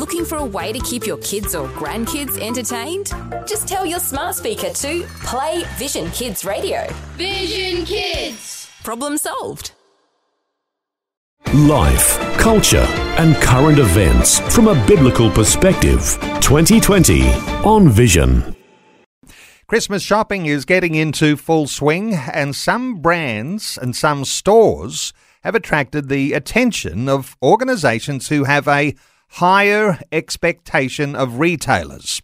Looking for a way to keep your kids or grandkids entertained? Just tell your smart speaker to play Vision Kids Radio. Vision Kids! Problem solved. Life, culture, and current events from a biblical perspective. 2020 on Vision. Christmas shopping is getting into full swing, and some brands and some stores have attracted the attention of organisations who have a higher expectation of retailers.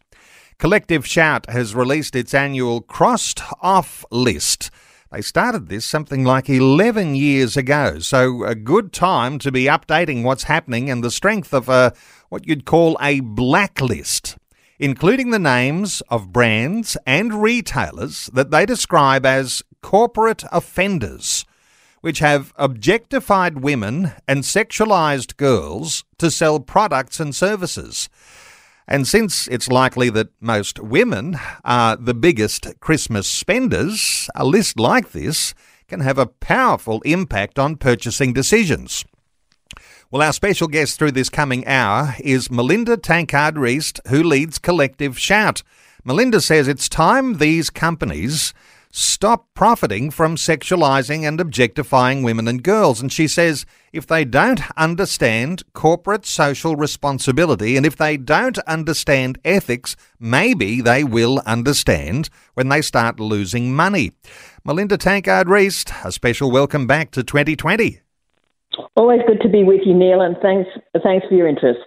Collective Shout has released its annual crossed off list. They started this something like 11 years ago, so a good time to be updating what's happening and the strength of a what you'd call a blacklist, including the names of brands and retailers that they describe as corporate offenders which have objectified women and sexualized girls to sell products and services. And since it's likely that most women are the biggest Christmas spenders, a list like this can have a powerful impact on purchasing decisions. Well, our special guest through this coming hour is Melinda Tankard Reist, who leads Collective Shout. Melinda says it's time these companies stop profiting from sexualizing and objectifying women and girls. And she says if they don't understand corporate social responsibility and if they don't understand ethics, maybe they will understand when they start losing money. Melinda Tankard Reist, a special welcome back to 2020. Always good to be with you, Neil, and thanks, thanks for your interest.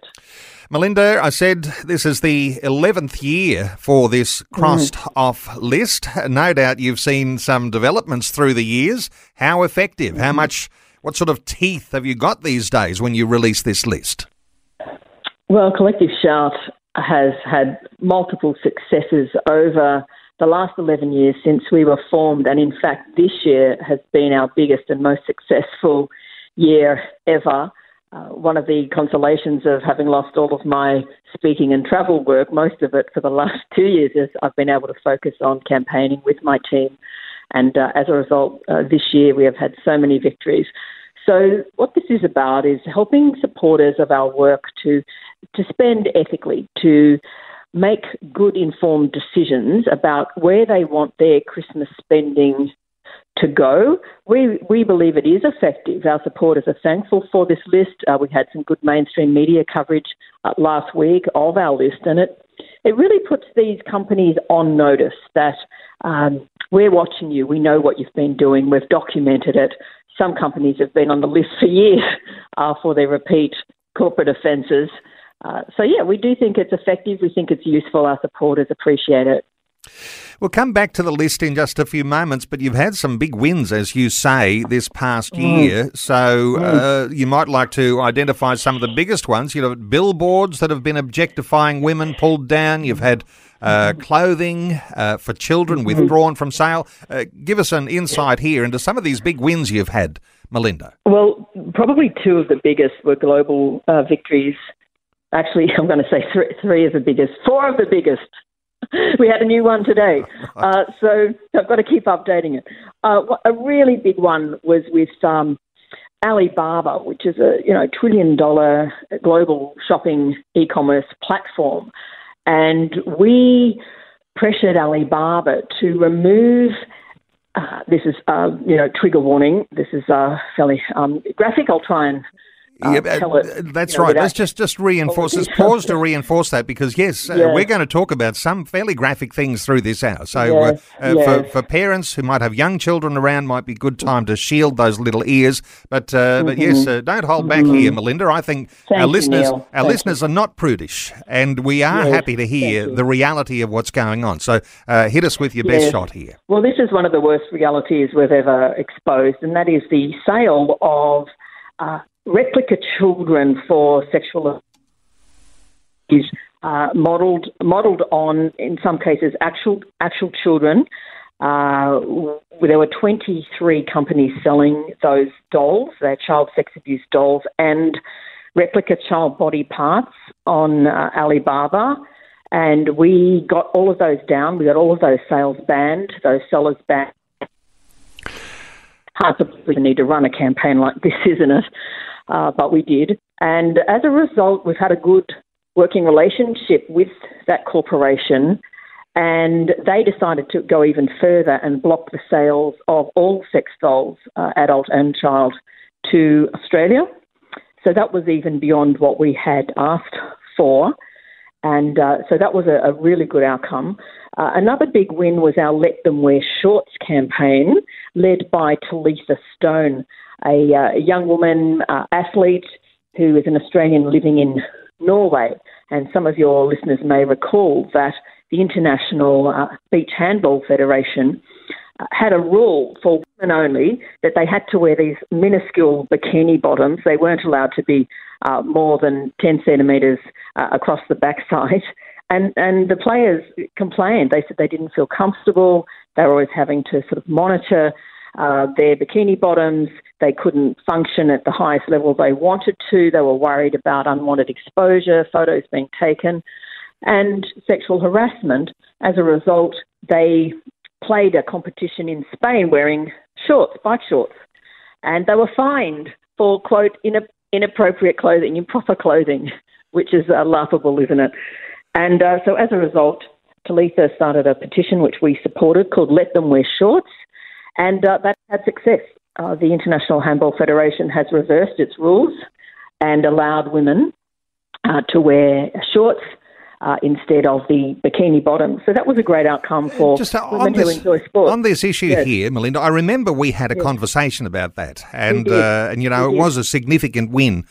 Melinda, I said this is the 11th year for this crossed mm. off list. No doubt you've seen some developments through the years. How effective? How mm-hmm. much, what sort of teeth have you got these days when you release this list? Well, Collective Shout has had multiple successes over the last 11 years since we were formed, and in fact, this year has been our biggest and most successful year ever. Uh, one of the consolations of having lost all of my speaking and travel work, most of it for the last two years, is I've been able to focus on campaigning with my team. And uh, as a result, uh, this year we have had so many victories. So, what this is about is helping supporters of our work to, to spend ethically, to make good informed decisions about where they want their Christmas spending to go. We, we believe it is effective. Our supporters are thankful for this list. Uh, we had some good mainstream media coverage uh, last week of our list, and it, it really puts these companies on notice that um, we're watching you. We know what you've been doing. We've documented it. Some companies have been on the list for years uh, for their repeat corporate offences. Uh, so, yeah, we do think it's effective. We think it's useful. Our supporters appreciate it. We'll come back to the list in just a few moments, but you've had some big wins, as you say, this past mm. year. So mm. uh, you might like to identify some of the biggest ones. You know, billboards that have been objectifying women pulled down. You've had uh, clothing uh, for children mm-hmm. withdrawn from sale. Uh, give us an insight here into some of these big wins you've had, Melinda. Well, probably two of the biggest were global uh, victories. Actually, I'm going to say three, three of the biggest, four of the biggest we had a new one today. Uh, so I've got to keep updating it. Uh, a really big one was with um, Alibaba, which is a you know trillion dollar global shopping e-commerce platform, and we pressured Alibaba to remove. Uh, this is, uh, you know, trigger warning. This is uh, fairly um, graphic. I'll try and yeah, it, that's you know, right. Let's just just reinforce this. Pause to reinforce that because yes, uh, uh, we're going to talk about some fairly graphic things through this hour. So yes, uh, uh, yes. for for parents who might have young children around, might be good time to shield those little ears. But mm-hmm. but yes, don't hold back mm-hmm. here, Melinda. I think Thank our listeners you, our Thank listeners you. are not prudish, and we are happy to hear the reality of what's going on. So hit us with your best shot here. Well, this is one of the worst realities we've ever exposed, and that is the sale of. Uh, replica children for sexual is uh, modelled modelled on, in some cases, actual actual children. Uh, there were 23 companies selling those dolls, their child sex abuse dolls, and replica child body parts on uh, Alibaba. And we got all of those down. We got all of those sales banned, those sellers banned. We need to run a campaign like this, isn't it? uh, but we did. And as a result, we've had a good working relationship with that corporation, and they decided to go even further and block the sales of all sex dolls, uh, adult and child, to Australia. So that was even beyond what we had asked for. And uh, so that was a, a really good outcome. Uh, another big win was our Let Them Wear Shorts campaign, led by Talitha Stone, a, uh, a young woman uh, athlete who is an Australian living in Norway. And some of your listeners may recall that the International uh, Beach Handball Federation had a rule for women only that they had to wear these minuscule bikini bottoms. They weren't allowed to be uh, more than 10 centimetres uh, across the backside. And, and the players complained. They said they didn't feel comfortable. They were always having to sort of monitor uh, their bikini bottoms. They couldn't function at the highest level they wanted to. They were worried about unwanted exposure, photos being taken, and sexual harassment. As a result, they played a competition in Spain wearing shorts, bike shorts, and they were fined for, quote, inappropriate clothing, improper clothing, which is uh, laughable, isn't it? And uh, so as a result, Talitha started a petition which we supported called Let Them Wear Shorts, and uh, that had success. Uh, the International Handball Federation has reversed its rules and allowed women uh, to wear shorts uh, instead of the bikini bottom. So that was a great outcome for Just, uh, women this, who enjoy sport. On this issue yes. here, Melinda, I remember we had a yes. conversation about that, and uh, and you know it was a significant win.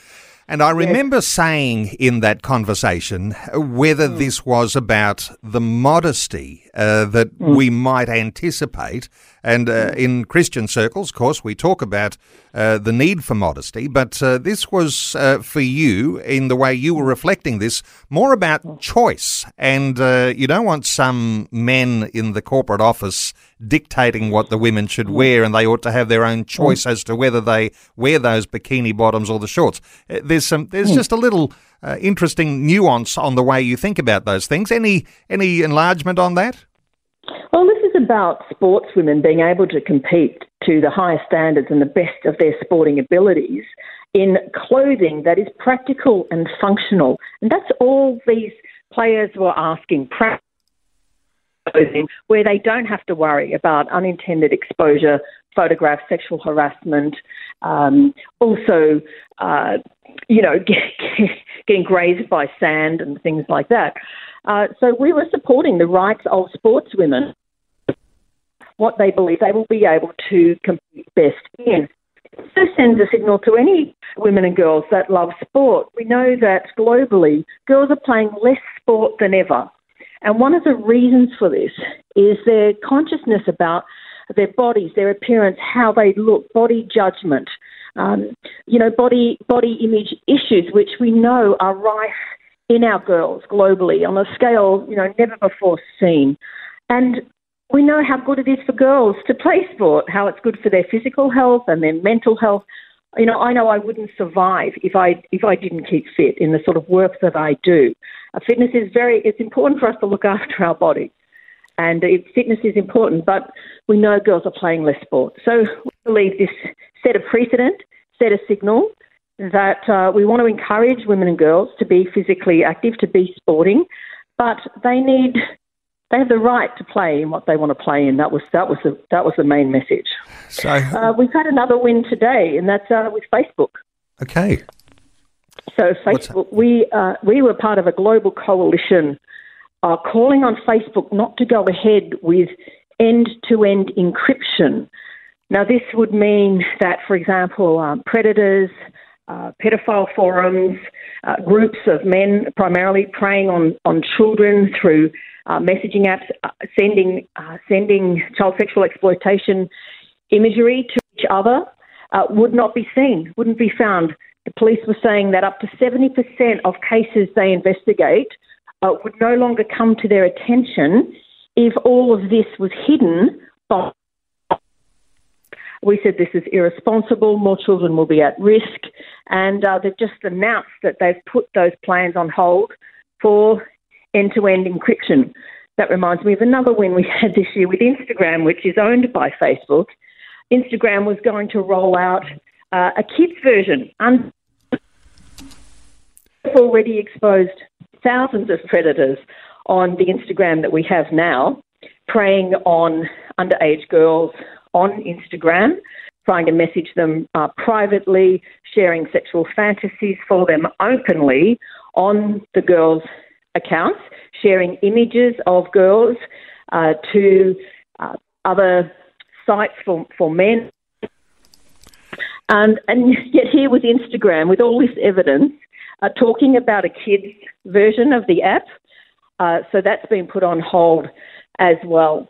And I remember yes. saying in that conversation whether mm. this was about the modesty uh, that mm. we might anticipate. And uh, mm. in Christian circles, of course, we talk about uh, the need for modesty, but uh, this was uh, for you, in the way you were reflecting this, more about mm. choice. And uh, you don't want some men in the corporate office dictating what the women should mm. wear, and they ought to have their own choice as to whether they wear those bikini bottoms or the shorts. There's some. There's just a little uh, interesting nuance on the way you think about those things. Any any enlargement on that? Well, this is about sportswomen being able to compete to the highest standards and the best of their sporting abilities in clothing that is practical and functional. And that's all these players were asking clothing where they don't have to worry about unintended exposure, photographs, sexual harassment, um, also, uh, you know, get, getting grazed by sand and things like that. Uh, so we were supporting the rights of sportswomen, what they believe they will be able to compete best in. This sends a signal to any women and girls that love sport. We know that globally, girls are playing less sport than ever. And one of the reasons for this is their consciousness about their bodies, their appearance, how they look, body judgment, um, you know, body body image issues, which we know are rife in our girls globally on a scale you know never before seen, and we know how good it is for girls to play sport, how it's good for their physical health and their mental health. You know, I know I wouldn't survive if I if I didn't keep fit in the sort of work that I do. Uh, fitness is very it's important for us to look after our body and it, fitness is important, but we know girls are playing less sport. So we believe this set a precedent, set a signal that uh, we want to encourage women and girls to be physically active, to be sporting, but they need they have the right to play in what they want to play in. That was that was the that was the main message. So uh, we've had another win today, and that's uh, with Facebook. Okay. So Facebook, we uh, we were part of a global coalition uh, calling on Facebook not to go ahead with end-to-end encryption. Now, this would mean that, for example, um, predators, uh, pedophile forums, uh, groups of men primarily preying on, on children through uh, messaging apps, uh, sending uh, sending child sexual exploitation imagery to each other, would not be seen, wouldn't be found. The police were saying that up to 70% of cases they investigate would no longer come to their attention if all of this was hidden by. We said this is irresponsible, more children will be at risk, and uh, they've just announced that they've put those plans on hold for end to end encryption. That reminds me of another win we had this year with Instagram, which is owned by Facebook. Instagram was going to roll out uh, a kids version, un- already exposed thousands of predators on the Instagram that we have now, preying on underage girls on Instagram, trying to message them uh, privately, sharing sexual fantasies for them openly on the girls' accounts, sharing images of girls uh, to uh, other sites for, for men. And, and yet, here was Instagram, with all this evidence, uh, talking about a kid's version of the app. Uh, so that's been put on hold as well.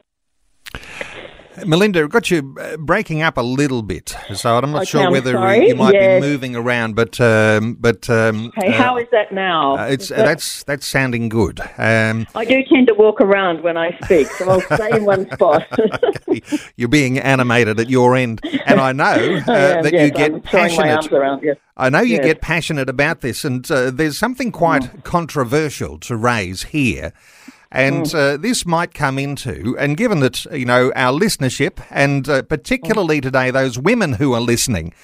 Melinda, I've got you uh, breaking up a little bit, so I'm not Okay, sure I'm whether sorry. you might Yes. be moving around, but um, but um, Hey, how is that now? uh, it's that- that's that's sounding good. Um, I do tend to walk around when I speak, so I'll stay in one spot. you're being animated at your end, and I know uh, I am, that yes, you get I'm throwing my arms passionate. around. Yes. I know you get passionate about this, and uh, there's something quite Mm. controversial to raise here. And Mm. uh, this might come into, and given that, you know, our listenership, and uh, particularly today, those women who are listening,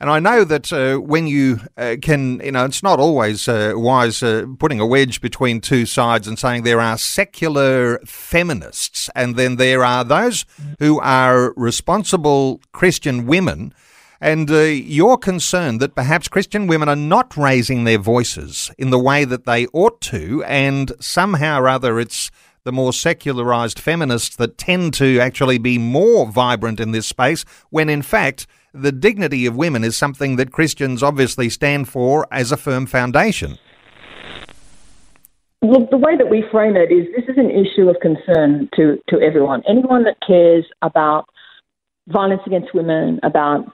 and I know that uh, when you uh, can, you know, it's not always uh, wise uh, putting a wedge between two sides and saying there are secular feminists, and then there are those who are responsible Christian women. And uh, you're concerned that perhaps Christian women are not raising their voices in the way that they ought to, and somehow or other it's the more secularized feminists that tend to actually be more vibrant in this space, when in fact the dignity of women is something that Christians obviously stand for as a firm foundation. Look, the way that we frame it is this is an issue of concern to, to everyone. Anyone that cares about violence against women, about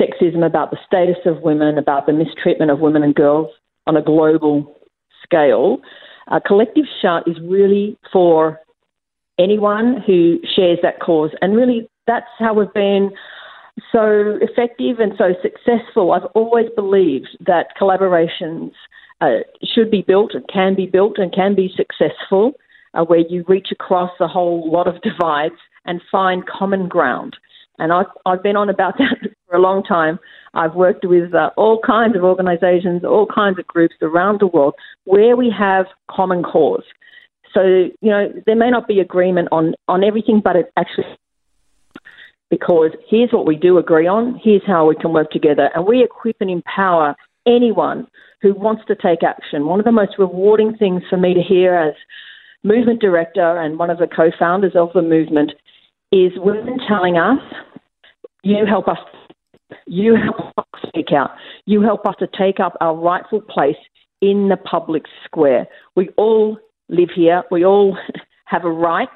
sexism, about the status of women, about the mistreatment of women and girls on a global scale, uh, Collective Shout is really for anyone who shares that cause. And really, that's how we've been so effective and so successful. I've always believed that collaborations uh, should be built and can be built and can be successful, uh, where you reach across a whole lot of divides and find common ground. And I've, I've been on about that for a long time. I've worked with uh, all kinds of organizations, all kinds of groups around the world where we have common cause. So, you know, there may not be agreement on, on everything, but it actually because here's what we do agree on, here's how we can work together, and we equip and empower anyone who wants to take action. One of the most rewarding things for me to hear as movement director and one of the co-founders of the movement is women telling us, you help us, you help us speak out, you help us to take up our rightful place in the public square. We all live here, we all have a right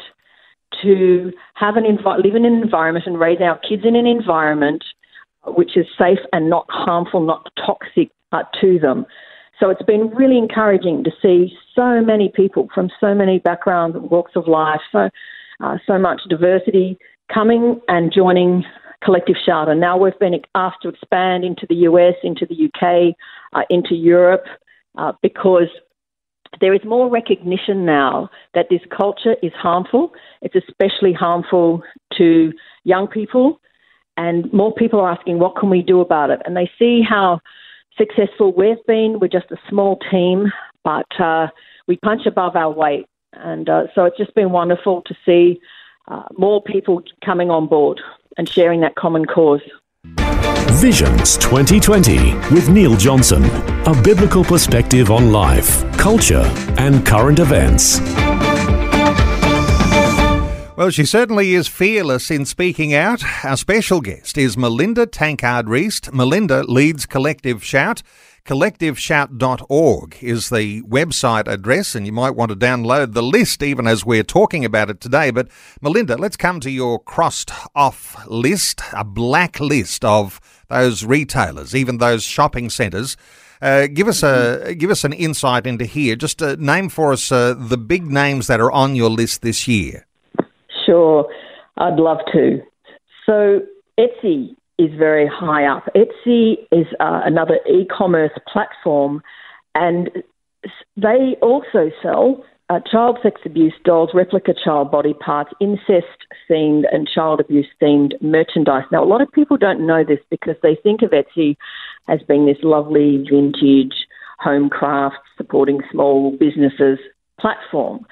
to have an live in an environment and raise our kids in an environment which is safe and not harmful, not toxic uh, to them. So it's been really encouraging to see so many people from so many backgrounds and walks of life, so uh, so much diversity coming and joining Collective Shout. Now we've been asked to expand into the US, into the UK, uh, into Europe, uh, because there is more recognition now that this culture is harmful. It's especially harmful to young people, and more people are asking, what can we do about it? And they see how successful we've been. We're just a small team, but uh, we punch above our weight. And uh, so it's just been wonderful to see uh, more people coming on board and sharing that common cause. Visions 2020 with Neil Johnson. A biblical perspective on life, culture, and current events. Well, she certainly is fearless in speaking out. Our special guest is Melinda Tankard Reist. Melinda leads Collective Shout. CollectiveShout.org is the website address, and you might want to download the list even as we're talking about it today. But Melinda, let's come to your crossed off list, a black list of those retailers, even those shopping centres. Uh, give us a give us an insight into here. Just uh, name for us uh, the big names that are on your list this year. Sure, I'd love to. So Etsy is very high up. Etsy is uh, another e-commerce platform, and they also sell uh, child sex abuse dolls, replica child body parts, incest themed and child abuse themed merchandise. Now, a lot of people don't know this because they think of Etsy as being this lovely vintage home craft supporting small businesses platform.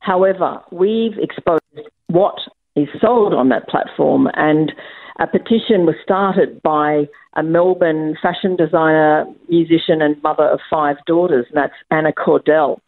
However, we've exposed what is sold on that platform, and a petition was started by a Melbourne fashion designer, musician, and mother of five daughters, and that's Anna Cordell.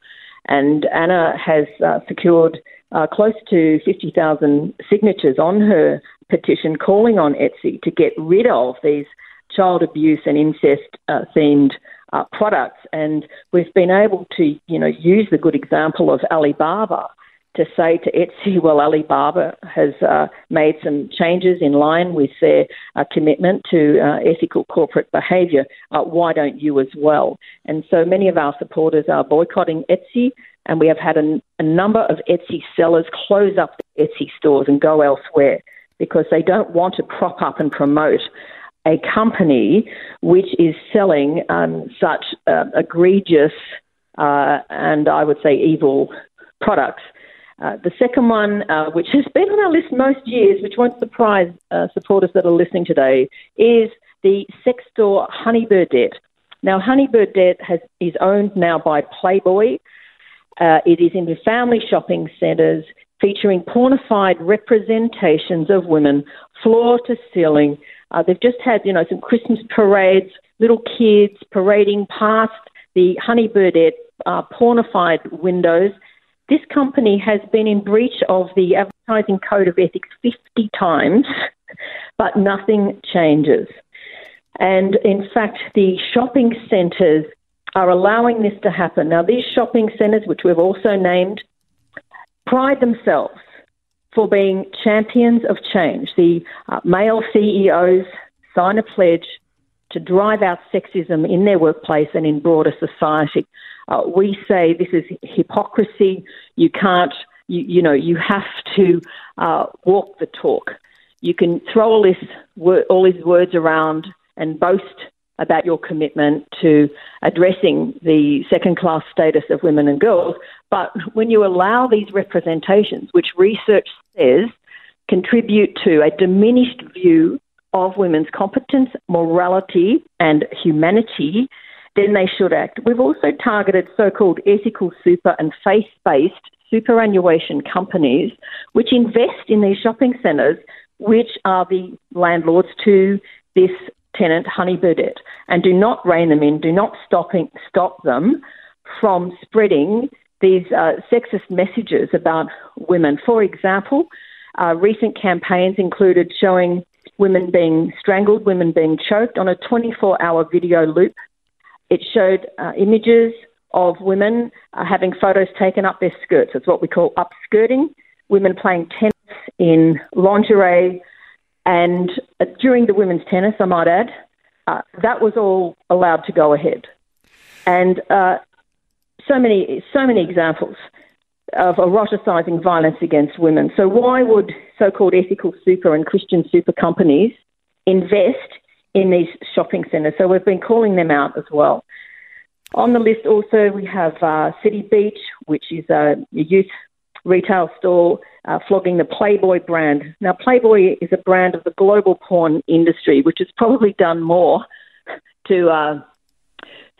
And Anna has uh, secured uh, close to 50,000 signatures on her petition calling on Etsy to get rid of these child abuse and incest uh, themed uh, products. And we've been able to, you know, use the good example of Alibaba to say to Etsy, well, Alibaba has uh, made some changes in line with their uh, commitment to uh, ethical corporate behaviour. Uh, why don't you as well? And so many of our supporters are boycotting Etsy, and we have had a, a number of Etsy sellers close up the Etsy stores and go elsewhere because they don't want to prop up and promote a company which is selling um, such uh, egregious uh, and I would say evil products. Uh, the second one, uh, which has been on our list most years, which won't surprise uh, supporters that are listening today, is the sex store Honey Birdette. Now, Honey Birdette has, is owned now by Playboy. Uh, it is in the family shopping centres featuring pornified representations of women, floor to ceiling. Uh, they've just had, you know, some Christmas parades, little kids parading past the Honey Birdette uh, pornified windows this company has been in breach of the advertising code of ethics 50 times, but nothing changes. And in fact, the shopping centres are allowing this to happen. Now, these shopping centres, which we've also named, pride themselves for being champions of change. The uh, male CEOs sign a pledge to drive out sexism in their workplace and in broader society. Uh, we say this is hypocrisy. You can't, you, you know, you have to uh, walk the talk. You can throw all, this, all these words around and boast about your commitment to addressing the second class status of women and girls, but when you allow these representations, which research says contribute to a diminished view of women's competence, morality, and humanity, then they should act. We've also targeted so called ethical super and faith based superannuation companies which invest in these shopping centres, which are the landlords to this tenant, Honey and do not rein them in, do not stopping, stop them from spreading these uh, sexist messages about women. For example, uh, recent campaigns included showing women being strangled, women being choked on a 24 hour video loop it showed uh, images of women uh, having photos taken up their skirts. It's what we call upskirting. Women playing tennis in lingerie, and uh, during the women's tennis, I might add, uh, that was all allowed to go ahead. And uh, so many, so many examples of eroticizing violence against women. So why would so-called ethical super and Christian super companies invest in these shopping centres. So we've been calling them out as well. On the list also we have uh, City Beach, which is a youth retail store uh, flogging the Playboy brand. Now, Playboy is a brand of the global porn industry, which has probably done more to uh,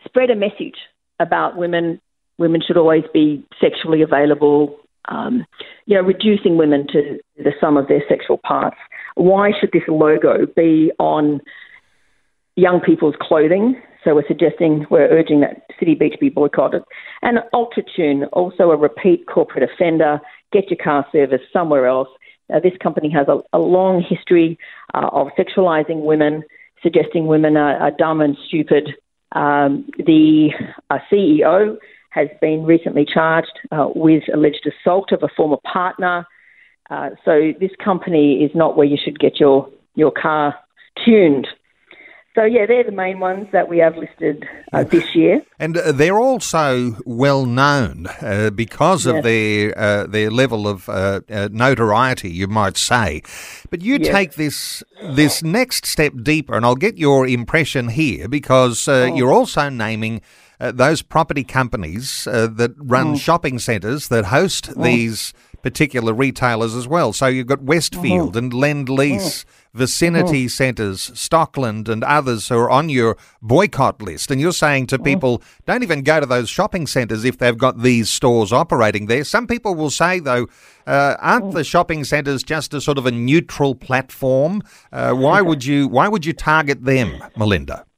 spread a message about women. Women should always be sexually available. Um, you know, reducing women to the sum of their sexual parts. Why should this logo be on young people's clothing. So we're suggesting, we're urging that City Beach be boycotted. And Ultratune, also a repeat corporate offender, get your car serviced somewhere else. This company has a, a long history uh, of sexualising women, suggesting women are, are dumb and stupid. Um, the uh, CEO has been recently charged uh, with alleged assault of a former partner. Uh, so this company is not where you should get your, your car tuned. So yeah, they're the main ones that we have listed uh, this year, and uh, they're also well known uh, because yes. of their uh, their level of uh, uh, notoriety, you might say. But you yes. take this this next step deeper, and I'll get your impression here because oh. you're also naming. those property companies that run oh. shopping centres that host oh. these particular retailers as well. So you've got Westfield Mm-hmm. and Lend Lease, Vicinity Centres, Stockland, and others who are on your boycott list. And you're saying Mm-hmm. to people, don't even go to those shopping centres if they've got these stores operating there. Some people will say, though, uh, aren't the shopping centres just a sort of a neutral platform? Uh, why would you Why would you target them, Melinda?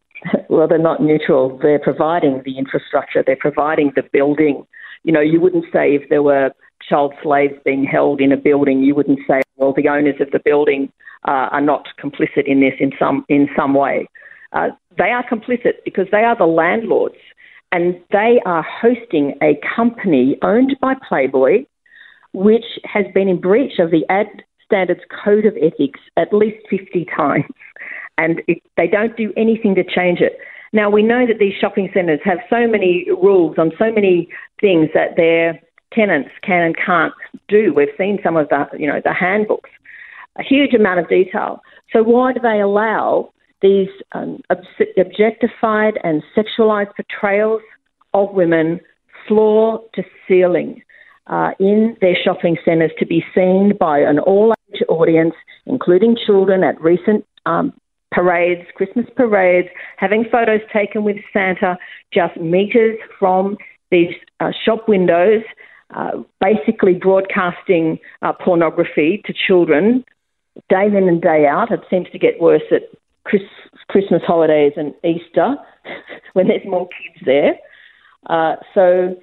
Well, they're not neutral. They're providing the infrastructure. They're providing the building. You know, you wouldn't say if there were child slaves being held in a building, you wouldn't say, well, the owners of the building uh, are not complicit in this in some in some way. Uh, they are complicit because they are the landlords, and they are hosting a company owned by Playboy, which has been in breach of the Ad Standards Code of Ethics at least 50 times, and it, they don't do anything to change it. Now, we know that these shopping centres have so many rules on so many things that their tenants can and can't do. We've seen some of the, you know, the handbooks, a huge amount of detail. So why do they allow these um, objectified and sexualised portrayals of women floor to ceiling uh, in their shopping centres to be seen by an all-age audience, including children at recent um, parades, Christmas parades, having photos taken with Santa just meters from these uh, shop windows, uh, basically broadcasting uh, pornography to children day in and day out. It seems to get worse at Chris, Christmas holidays and Easter when there's more kids there. Uh, so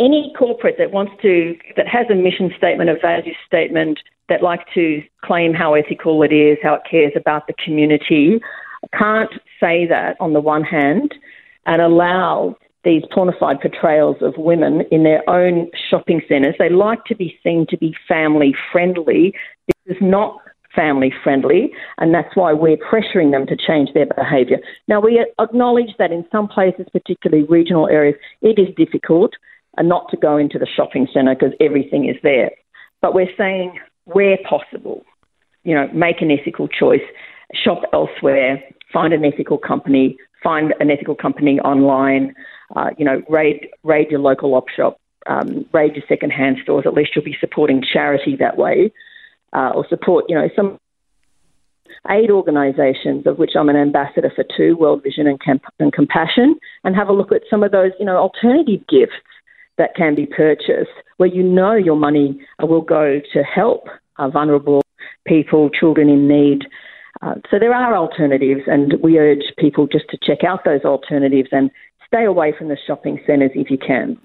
any corporate that wants to, that has a mission statement, a value statement, that like to claim how ethical it is, how it cares about the community, can't say that on the one hand and allow these pornified portrayals of women in their own shopping centres. They like to be seen to be family friendly. This is not family friendly, and that's why we're pressuring them to change their behaviour. Now, we acknowledge that in some places, particularly regional areas, it is difficult and not to go into the shopping centre because everything is there. But we're saying where possible, you know, make an ethical choice, shop elsewhere, find an ethical company, find an ethical company online, uh, you know, raid, raid your local op shop, um, raid your second-hand stores. At least you'll be supporting charity that way, uh, or support, you know, some aid organisations of which I'm an ambassador for two, World Vision and, Camp- and Compassion, and have a look at some of those, you know, alternative gifts that can be purchased where you know your money will go to help uh, vulnerable people, children in need. Uh, so there are alternatives, and we urge people just to check out those alternatives and stay away from the shopping centres if you can.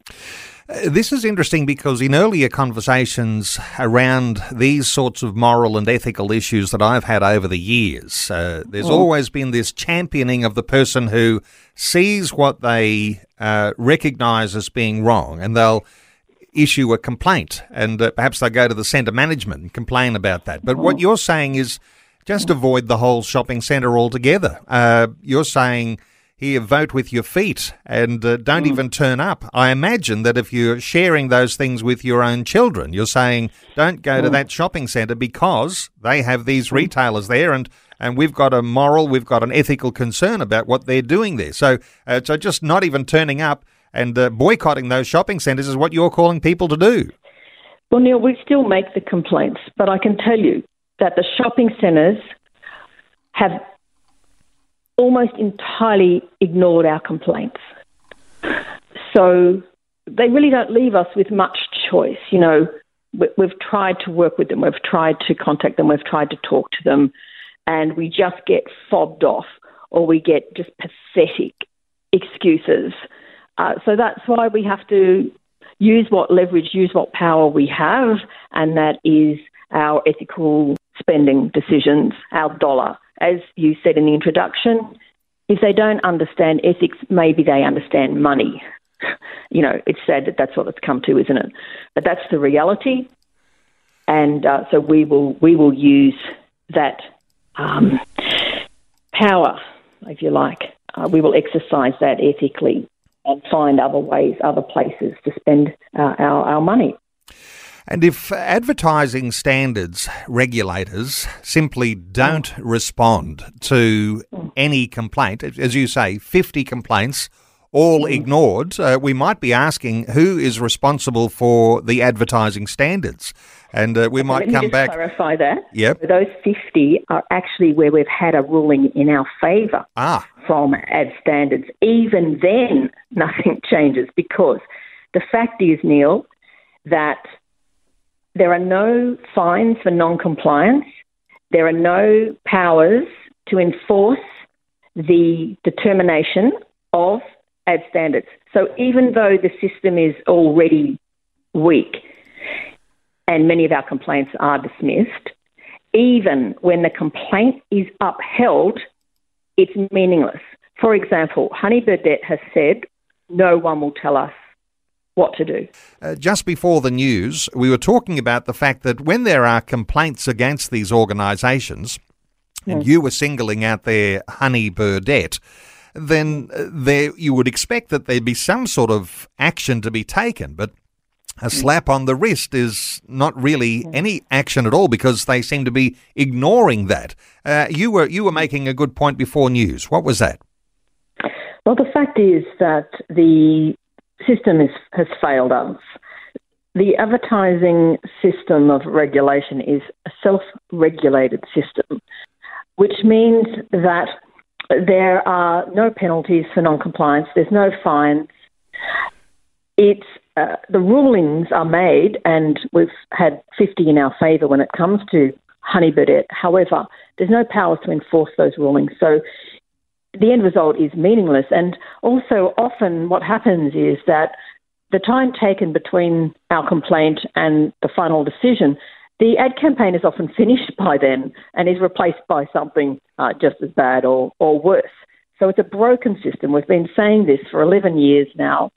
Uh, This is interesting because in earlier conversations around these sorts of moral and ethical issues that I've had over the years, uh, there's always been this championing of the person who sees what they uh, recognise as being wrong and they'll issue a complaint and uh, perhaps they'll go to the centre management and complain about that. But what you're saying is just avoid the whole shopping centre altogether. Uh, you're saying here, vote with your feet and uh, don't even turn up. I imagine that if you're sharing those things with your own children, you're saying don't go to that shopping centre because they have these retailers there and. And we've got a moral, we've got an ethical concern about what they're doing there. So, uh, so just not even turning up and uh, boycotting those shopping centres is what you're calling people to do. Well, Neil, we still make the complaints, but I can tell you that the shopping centres have almost entirely ignored our complaints. So they really don't leave us with much choice. You know, we- we've tried to work with them, we've tried to contact them, we've tried to talk to them, and we just get fobbed off or we get just pathetic excuses. Uh, so that's why we have to use what leverage, use what power we have, and that is our ethical spending decisions, our dollar. As you said in the introduction, if they don't understand ethics, maybe they understand money. You know, it's sad that that's what it's come to, isn't it? But that's the reality, and uh, so we will we will use that um, power, if you like. Uh, we will exercise that ethically and find other ways, other places to spend uh, our, our money. And if advertising standards regulators simply don't respond to any complaint, as you say, 50 complaints, all ignored, uh, we might be asking who is responsible for the advertising standards. And uh, we might Let come me just back. clarify that. Yep. Those 50 are actually where we've had a ruling in our favour Ah, from ad standards. Even then, nothing changes because the fact is, Neil, that there are no fines for non compliance, there are no powers to enforce the determination of ad standards. So even though the system is already weak and many of our complaints are dismissed, even when the complaint is upheld, it's meaningless. For example, Honey Birdette has said no one will tell us what to do. Uh, just before the news, we were talking about the fact that when there are complaints against these organisations, and you were singling out their Honey Birdette, then uh, there you would expect that there'd be some sort of action to be taken, but a slap on the wrist is not really any action at all because they seem to be ignoring that. Uh, you were you were making a good point before news. What was that? Well, the fact is that the system is, has failed us. The advertising system of regulation is a self regulated system, which means that there are no penalties for non compliance, there's no fines. It's uh, the rulings are made, and we've had 50 in our favour when it comes to Honey Birdette. However, there's no power to enforce those rulings. So the end result is meaningless. And also, often what happens is that the time taken between our complaint and the final decision, the ad campaign is often finished by then and is replaced by something uh, just as bad or, or worse. So it's a broken system. We've been saying this for 11 years now,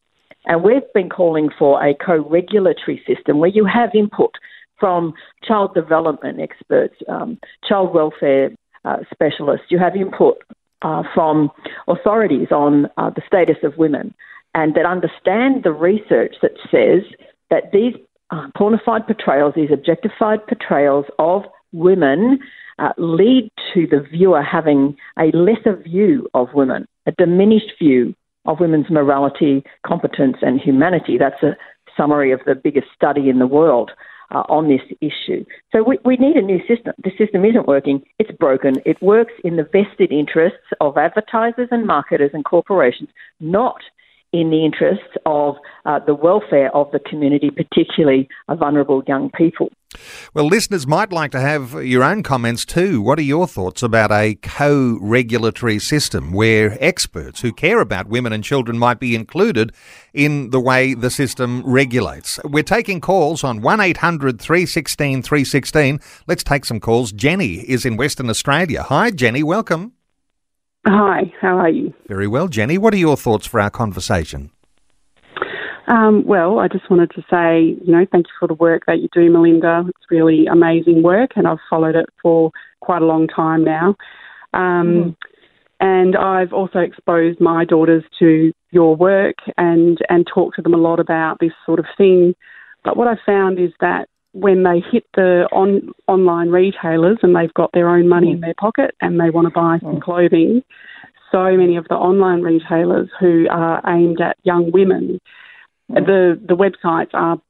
and we've been calling for a co regulatory system where you have input from child development experts, um, child welfare uh, specialists, you have input uh, from authorities on uh, the status of women and that understand the research that says that these uh, pornified portrayals, these objectified portrayals of women, uh, lead to the viewer having a lesser view of women, a diminished view of women's morality, competence, and humanity. That's a summary of the biggest study in the world uh, on this issue. So we, we need a new system. The system isn't working, it's broken. It works in the vested interests of advertisers and marketers and corporations, not in the interests of uh, the welfare of the community, particularly vulnerable young people. Well, listeners might like to have your own comments too. What are your thoughts about a co regulatory system where experts who care about women and children might be included in the way the system regulates? We're taking calls on 1 800 316 316. Let's take some calls. Jenny is in Western Australia. Hi, Jenny. Welcome. Hi, how are you? Very well, Jenny. What are your thoughts for our conversation? Um, well, I just wanted to say, you know, thank you for the work that you do, Melinda. It's really amazing work, and I've followed it for quite a long time now. Um, And I've also exposed my daughters to your work and, and talked to them a lot about this sort of thing. But what I found is that when they hit the on, online retailers and they've got their own money in mm. their pocket and they want to buy some mm. clothing, so many of the online retailers who are aimed at young women, mm. the the websites are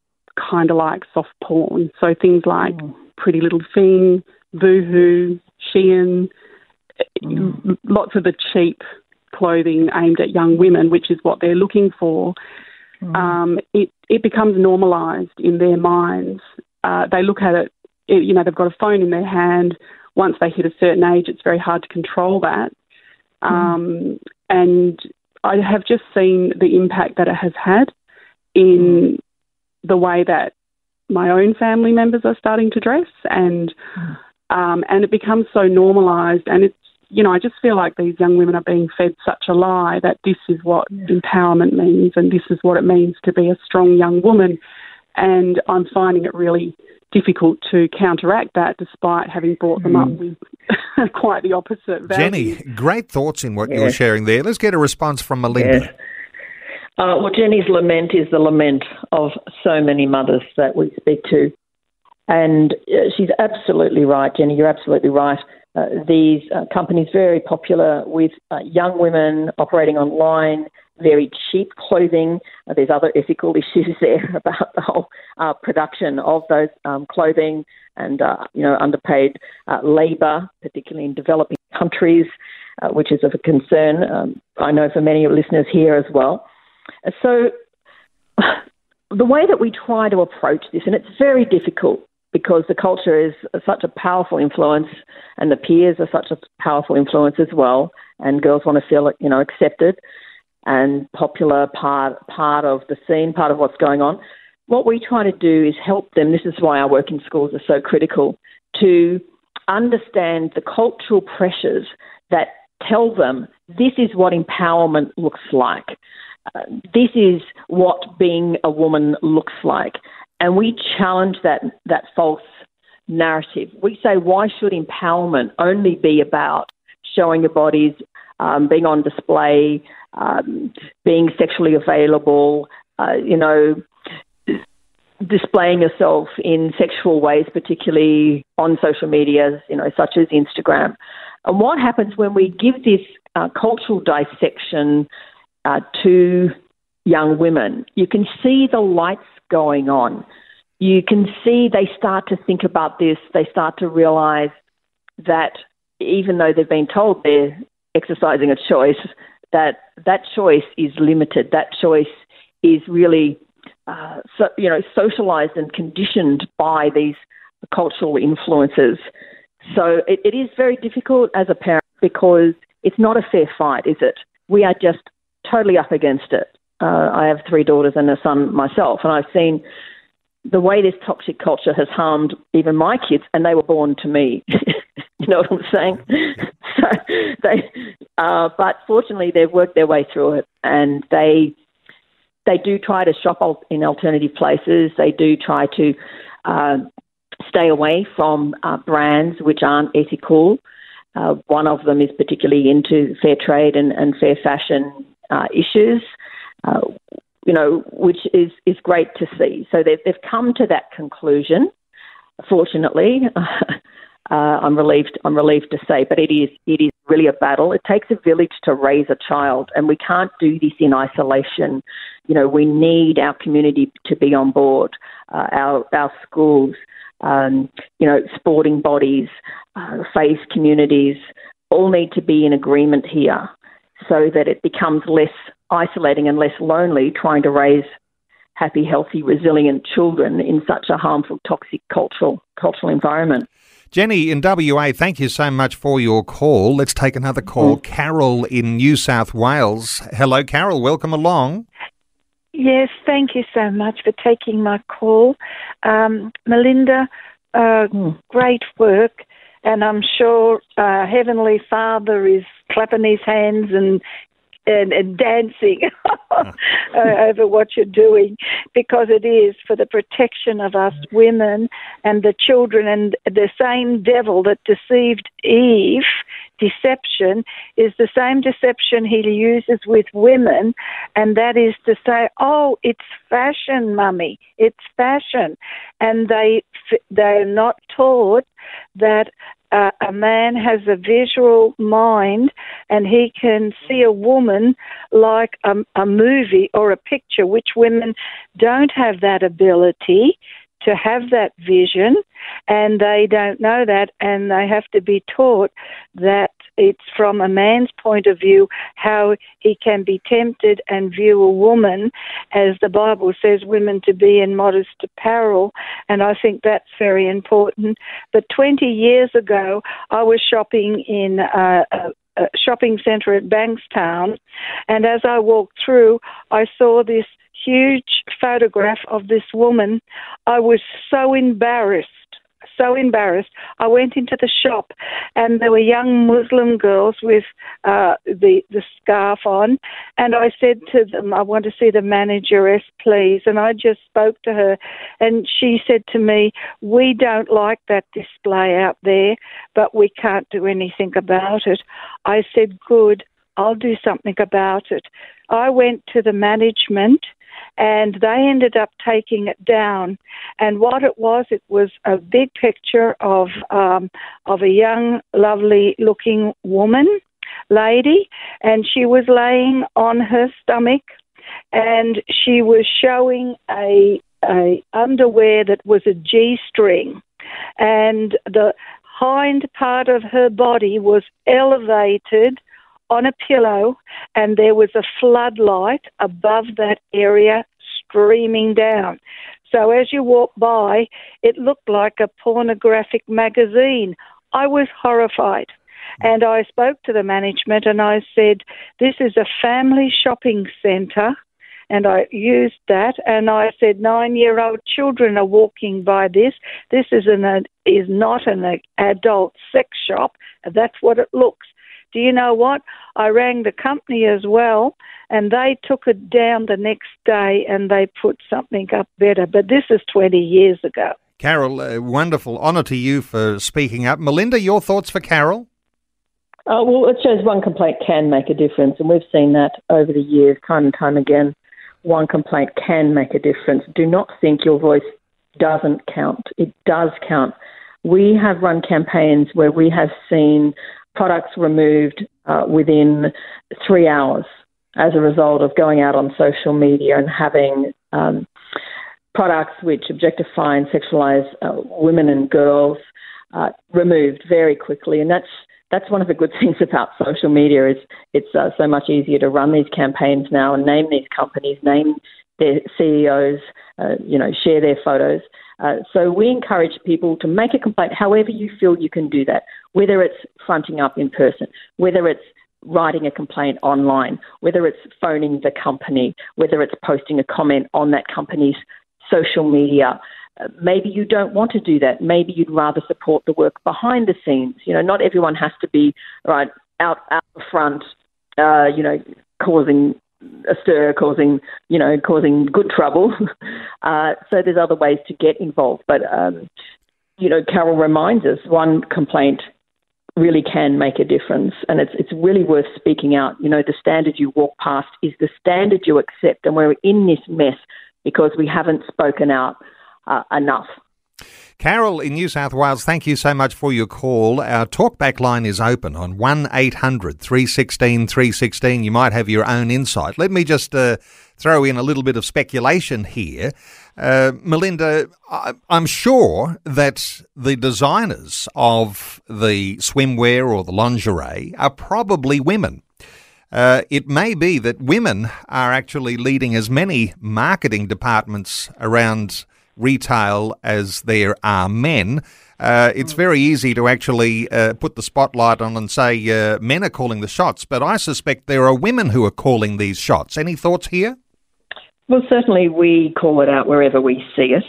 kind of like soft porn. So things like Pretty Little Thing, Boohoo, Shein, lots of the cheap clothing aimed at young women, which is what they're looking for. Um, it it becomes normalised in their minds. Uh, they look at it, it, you know, they've got a phone in their hand. Once they hit a certain age, it's very hard to control that. Um, and I have just seen the impact that it has had in the way that my own family members are starting to dress, and um, and it becomes so normalised, and it's you know I just feel like these young women are being fed such a lie that this is what empowerment means, and this is what it means to be a strong young woman, and I'm finding it really difficult to counteract that, despite having brought them up with quite the opposite values. Jenny, great thoughts in what you're sharing there. Let's get a response from Melinda. Yes. Uh, well, Jenny's lament is the lament of so many mothers that we speak to. And uh, she's absolutely right, Jenny, you're absolutely right. Uh, these uh, companies very popular with uh, young women operating online. Very cheap clothing. Uh, there's other ethical issues there about the whole uh, production of those um, clothing and uh, you know underpaid uh, labour, particularly in developing countries, uh, which is of a concern. Um, I know for many listeners here as well. So the way that we try to approach this, and it's very difficult because the culture is such a powerful influence, and the peers are such a powerful influence as well, and girls want to feel you know accepted and popular part part of the scene, part of what's going on. What we try to do is help them. This is why our work in schools is so critical to understand the cultural pressures that tell them this is what empowerment looks like. Uh, this is what being a woman looks like. And we challenge that, that false narrative. We say, why should empowerment only be about showing your bodies, um, being on display, um, being sexually available, uh, you know, displaying yourself in sexual ways, particularly on social media, you know, such as Instagram. And what happens when we give this uh, cultural dissection uh, to young women? You can see the lights going on. You can see they start to think about this. They start to realize that even though they've been told they're exercising a choice, that that choice is limited. That choice is really, uh, so, you know, socialized and conditioned by these cultural influences. So it, it is very difficult as a parent because it's not a fair fight, is it? We are just totally up against it. Uh, I have three daughters and a son myself, and I've seen the way this toxic culture has harmed even my kids, and they were born to me. you know what I'm saying? they, uh, but fortunately, they've worked their way through it, and they they do try to shop in alternative places. They do try to uh, stay away from uh, brands which aren't ethical. Uh, one of them is particularly into fair trade and, and fair fashion uh, issues. Uh, you know, which is, is great to see. So they've, they've come to that conclusion. Fortunately, uh, I'm relieved. I'm relieved to say, but it is it is really a battle. It takes a village to raise a child, and we can't do this in isolation. You know, we need our community to be on board, uh, our our schools, um, you know, sporting bodies, uh, faith communities, all need to be in agreement here, so that it becomes less isolating and less lonely trying to raise happy, healthy, resilient children in such a harmful, toxic cultural cultural environment. Jenny in WA, thank you so much for your call. Let's take another call. Mm-hmm. Carol in New South Wales. Hello, Carol. Welcome along. Yes, thank you so much for taking my call. Um, Melinda, uh, mm. great work. And I'm sure uh, Heavenly Father is clapping his hands and and, and dancing over what you're doing because it is for the protection of us women and the children and the same devil that deceived Eve deception is the same deception he uses with women, and that is to say, "Oh, it's fashion, mummy. It's fashion," and they they're not taught that uh, a man has a visual mind and he can see a woman like a, a movie or a picture, which women don't have that ability to have that vision and they don't know that and they have to be taught that it's from a man's point of view how he can be tempted and view a woman as the Bible says women to be in modest apparel and I think that's very important. But 20 years ago I was shopping in uh, a, a shopping centre at Bankstown and as I walked through I saw this huge photograph of this woman. I was so embarrassed so embarrassed. I went into the shop, and there were young Muslim girls with uh, the the scarf on, and I said to them, "I want to see the manageress, please." And I just spoke to her, and she said to me, "We don't like that display out there, but we can't do anything about it." I said, "Good." I'll do something about it. I went to the management and they ended up taking it down. And what it was, it was a big picture of um, of a young, lovely looking woman lady, and she was laying on her stomach, and she was showing a a underwear that was a G string, and the hind part of her body was elevated on a pillow, and there was a floodlight above that area streaming down. So as you walk by, it looked like a pornographic magazine. I was horrified. And I spoke to the management and I said, This is a family shopping centre. And I used that and I said, Nine year old children are walking by this. This is, an, is not an adult sex shop. That's what it looks. Do you know what? I rang the company as well, and they took it down the next day and they put something up better. But this is 20 years ago. Carol, uh, wonderful honour to you for speaking up. Melinda, your thoughts for Carol? Uh, well, it shows one complaint can make a difference, and we've seen that over the years, time and time again. One complaint can make a difference. Do not think your voice doesn't count. It does count. We have run campaigns where we have seen products removed uh, within three hours as a result of going out on social media and having um, products which objectify and sexualize uh, women and girls uh, removed very quickly. And that's that's one of the good things about social media is it's uh, so much easier to run these campaigns now and name these companies, name their CEOs, uh, you know, share their photos. Uh, so we encourage people to make a complaint however you feel you can do that, whether it's fronting up in person, whether it's writing a complaint online, whether it's phoning the company, whether it's posting a comment on that company's social media. Uh, maybe you don't want to do that. Maybe you'd rather support the work behind the scenes. You know, not everyone has to be right out out the front. Uh, you know, causing a stir, causing you know causing good trouble. uh, so there's other ways to get involved. But um, you know, Carol reminds us one complaint really can make a difference, and it's it's really worth speaking out. You know, the standard you walk past is the standard you accept, and we're in this mess because we haven't spoken out uh, enough. Carol in New South Wales, thank you so much for your call. Our talkback line is open on 1 800 316 316. You might have your own insight. Let me just uh, throw in a little bit of speculation here. Uh, Melinda, I, am sure that the designers of the swimwear or the lingerie are probably women. Uh, it may be that women are actually leading as many marketing departments around retail as there are men. Uh, it's very easy to actually uh, put the spotlight on and say uh, men are calling the shots, but I suspect there are women who are calling these shots. Any thoughts here? Well, certainly we call it out wherever we see it,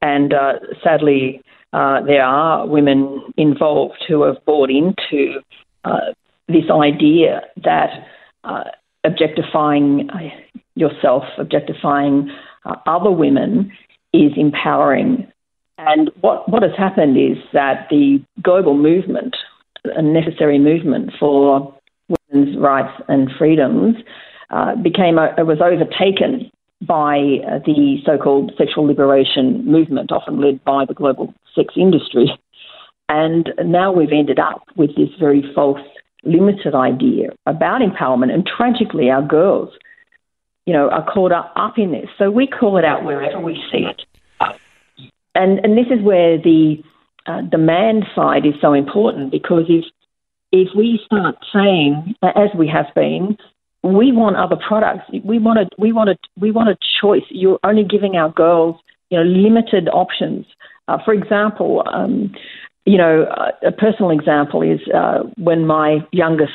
and uh, sadly, uh, there are women involved who have bought into uh, this idea that objectifying yourself, objectifying other women is empowering. And what, what has happened is that the global movement, a necessary movement for women's rights and freedoms, uh, became a, was overtaken by uh, the so-called sexual liberation movement, often led by the global sex industry. And now we've ended up with this very false, limited idea about empowerment. And tragically, our girls you know, are caught up, up in this. So we call it out wherever we see it. And, and this is where the uh, demand side is so important because if, if we start saying, as we have been, we want other products, we want a, we want a, we want a choice. You're only giving our girls, you know, limited options. Uh, for example, um, you know, a personal example is uh, when my youngest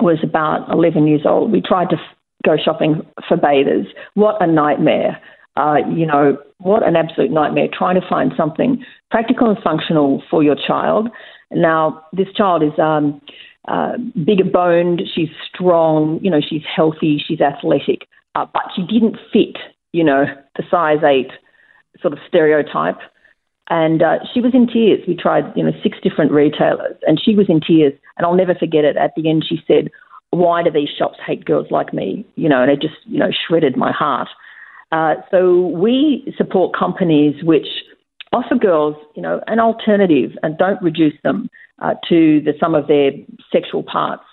was about 11 years old, we tried to go shopping for bathers. What a nightmare. Uh, you know, what an absolute nightmare trying to find something practical and functional for your child. Now, this child is um, uh, bigger boned, she's strong, you know, she's healthy, she's athletic, uh, but she didn't fit, you know, the size eight sort of stereotype. And uh, she was in tears. We tried, you know, six different retailers, and she was in tears. And I'll never forget it. At the end, she said, why do these shops hate girls like me? You know, and it just, you know, shredded my heart. Uh, so we support companies which offer girls, you know, an alternative and don't reduce them uh, to the sum of their sexual parts.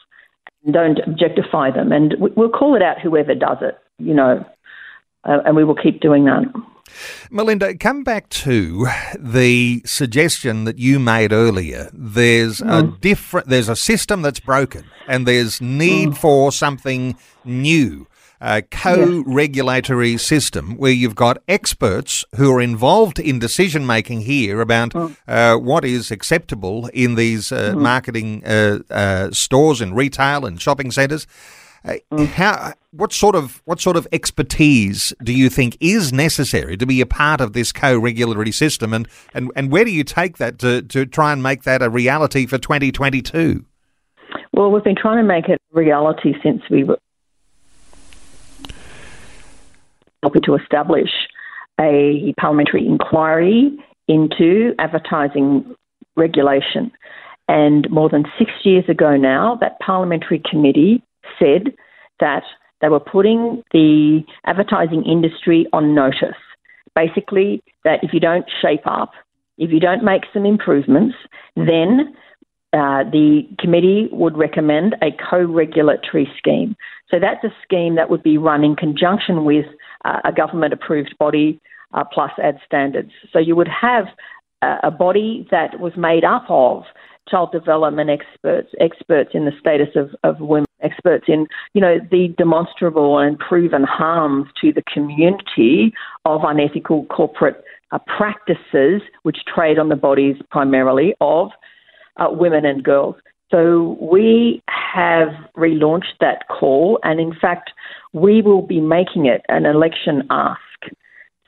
and don't objectify them. And we'll call it out whoever does it, you know, uh, and we will keep doing that. Melinda, come back to the suggestion that you made earlier. There's mm. a different, there's a system that's broken, and there's need mm. for something new. A co-regulatory yes. system where you've got experts who are involved in decision making here about mm. uh, what is acceptable in these uh, mm. marketing uh, uh stores and retail and shopping centres mm. How, what sort of what sort of expertise do you think is necessary to be a part of this co-regulatory system, and, and, and where do you take that to, to try and make that a reality for 2022? Well, we've been trying to make it a reality since we were helping to establish a parliamentary inquiry into advertising regulation. And more than six years ago now, that parliamentary committee said that they were putting the advertising industry on notice. Basically, that if you don't shape up, if you don't make some improvements, then uh, the committee would recommend a co regulatory scheme. So that's a scheme that would be run in conjunction with uh, a government approved body uh, plus ad standards. So you would have a body that was made up of child development experts, experts in the status of, of women, experts in, you know, the demonstrable and proven harms to the community of unethical corporate uh, practices which trade on the bodies primarily of uh, women and girls. So we have relaunched that call, and in fact, we will be making it an election ask.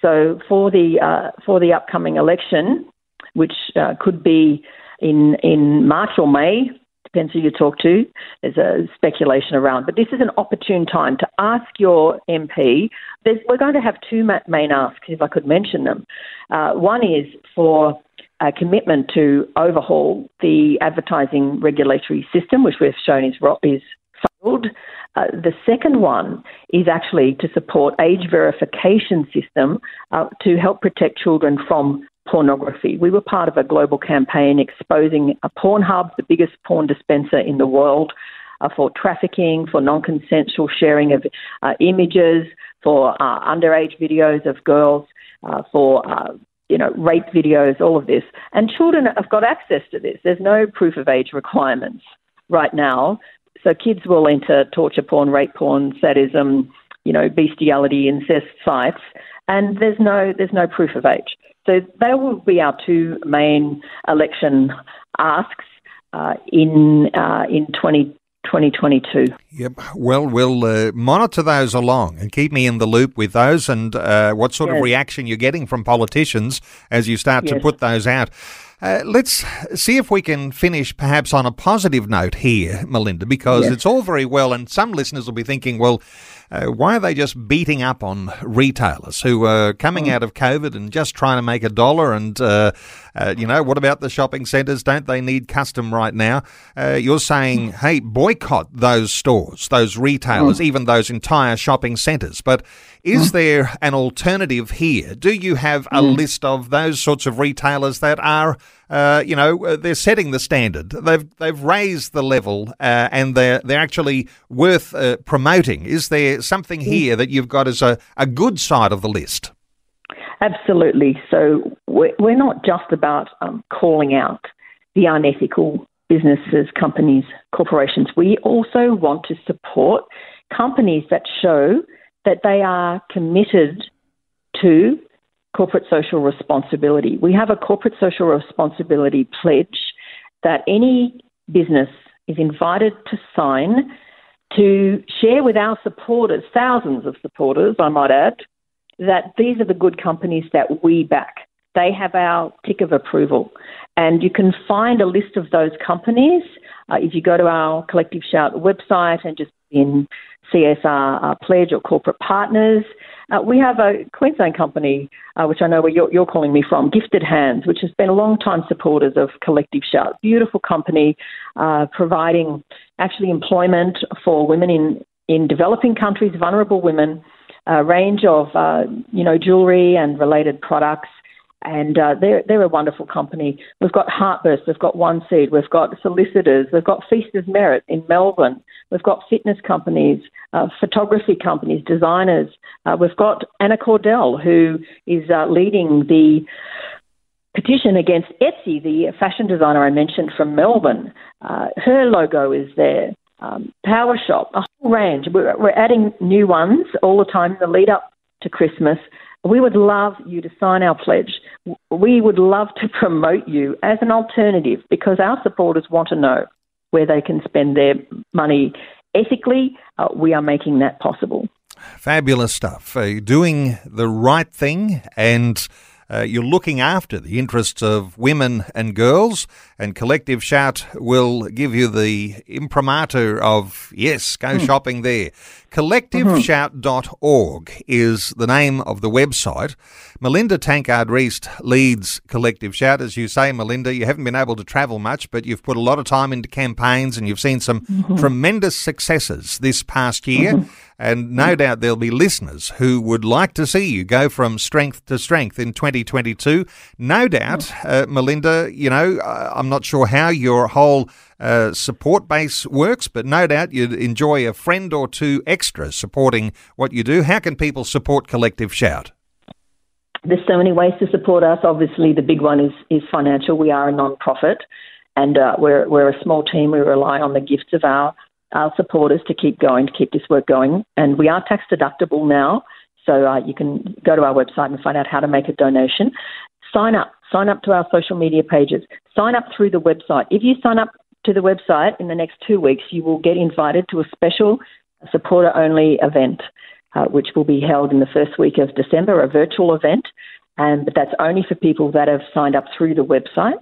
So for the uh, for the upcoming election, which uh, could be in in March or May. Depends who you talk to. There's a speculation around, but this is an opportune time to ask your MP. There's, we're going to have two main asks, if I could mention them. Uh, one is for a commitment to overhaul the advertising regulatory system, which we've shown is, is failed. Uh, the second one is actually to support age verification system uh, to help protect children from pornography. We were part of a global campaign exposing a Pornhub, the biggest porn dispenser in the world, uh, for trafficking, for non consensual sharing of uh, images, for uh, underage videos of girls, uh, for uh, you know, rape videos, all of this. And children have got access to this. There's no proof of age requirements right now. So kids will enter torture porn, rape porn, sadism, you know, bestiality, incest sites, and there's no there's no proof of age. So they will be our two main election asks uh, in uh, in 20, 2022. Yep. Well, we'll uh, monitor those along and keep me in the loop with those and uh, what sort yes. of reaction you're getting from politicians as you start yes. to put those out. Uh, let's see if we can finish perhaps on a positive note here, Melinda, because yes. it's all very well, and some listeners will be thinking, well, uh, why are they just beating up on retailers who are coming mm. out of COVID and just trying to make a dollar? And, uh, uh, you know, what about the shopping centres? Don't they need custom right now? Uh, you're saying, mm. hey, boycott those stores, those retailers, mm. even those entire shopping centres. But is mm. there an alternative here? Do you have a mm. list of those sorts of retailers that are uh, you know, uh, they're setting the standard. They've they've raised the level, uh, and they're they're actually worth uh, promoting. Is there something here that you've got as a, a good side of the list? Absolutely. So we're, we're not just about um, calling out the unethical businesses, companies, corporations. We also want to support companies that show that they are committed to corporate social responsibility. We have a corporate social responsibility pledge that any business is invited to sign to share with our supporters, thousands of supporters, I might add, that these are the good companies that we back. They have our tick of approval. And you can find a list of those companies uh, if you go to our Collective Shout website and just in CSR uh, pledge or corporate partners. Uh, we have a Queensland company, uh, which I know where you're, you're, calling me from, Gifted Hands, which has been a long time supporters of Collective Shout. Beautiful company, uh, providing actually employment for women in, in developing countries, vulnerable women, a range of uh, you know jewelry and related products. And uh, they're they're a wonderful company. We've got Heartburst, we've got One Seed, we've got solicitors, we've got Feast of Merit in Melbourne, we've got fitness companies, uh, photography companies, designers. Uh, we've got Anna Cordell, who is uh, leading the petition against Etsy, the fashion designer I mentioned from Melbourne. Uh, her logo is there. Um, Power Shop, a whole range. We're, we're adding new ones all the time in the lead up to Christmas. We would love you to sign our pledge. We would love to promote you as an alternative because our supporters want to know where they can spend their money ethically. Uh, we are making that possible. Fabulous stuff. Uh, you're doing the right thing and uh, you're looking after the interests of women and girls, and Collective Shout will give you the imprimatur of, yes, go mm. shopping there. CollectiveShout.org is the name of the website. Melinda Tankard Reist leads Collective Shout. As you say, Melinda, you haven't been able to travel much, but you've put a lot of time into campaigns and you've seen some mm-hmm. tremendous successes this past year. Mm-hmm. And no doubt there'll be listeners who would like to see you go from strength to strength in 2022. No doubt, uh, Melinda, you know, I'm not sure how your whole uh, support base works, but no doubt you'd enjoy a friend or two extra supporting what you do. How can people support Collective Shout? There's so many ways to support us. Obviously, the big one is, is financial. We are a non-profit and uh, we're, we're a small team. We rely on the gifts of our our supporters to keep going, to keep this work going. And we are tax deductible now, so uh, you can go to our website and find out how to make a donation. Sign up. Sign up to our social media pages. Sign up through the website. If you sign up to the website in the next two weeks, you will get invited to a special supporter only event, uh, which will be held in the first week of December, a virtual event. And but that's only for people that have signed up through the website.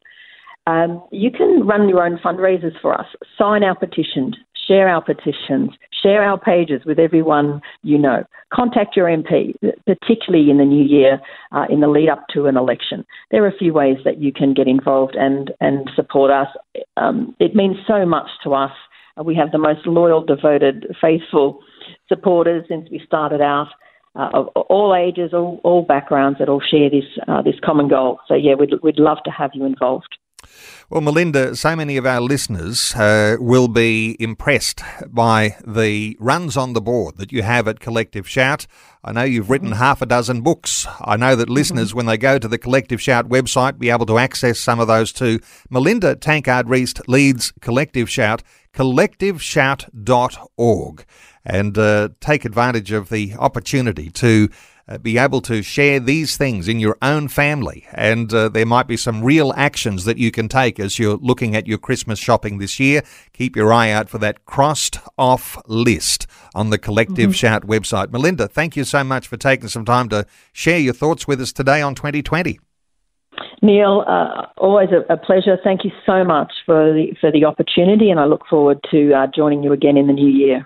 Um, you can run your own fundraisers for us. Sign our petitions, share our petitions, share our pages with everyone you know. Contact your MP, particularly in the new year, uh, in the lead up to an election. There are a few ways that you can get involved and, and support us. Um, it means so much to us. We have the most loyal, devoted, faithful supporters since we started out. Uh, of all ages, all, all backgrounds that all share this uh, this common goal. So yeah, we'd we'd love to have you involved. Well, Melinda, so many of our listeners uh, will be impressed by the runs on the board that you have at Collective Shout. I know you've written half a dozen books. I know that listeners, when they go to the Collective Shout website, be able to access some of those too. Melinda Tankard Reist leads Collective Shout, collectiveshout.org, and uh, take advantage of the opportunity to be able to share these things in your own family. And uh, there might be some real actions that you can take as you're looking at your Christmas shopping this year. Keep your eye out for that crossed off list on the Collective mm-hmm. Shout website. Melinda, thank you so much for taking some time to share your thoughts with us today on 2020. Neil, uh, always a, a, pleasure. Thank you so much for the for the opportunity, and I look forward to uh, joining you again in the new year.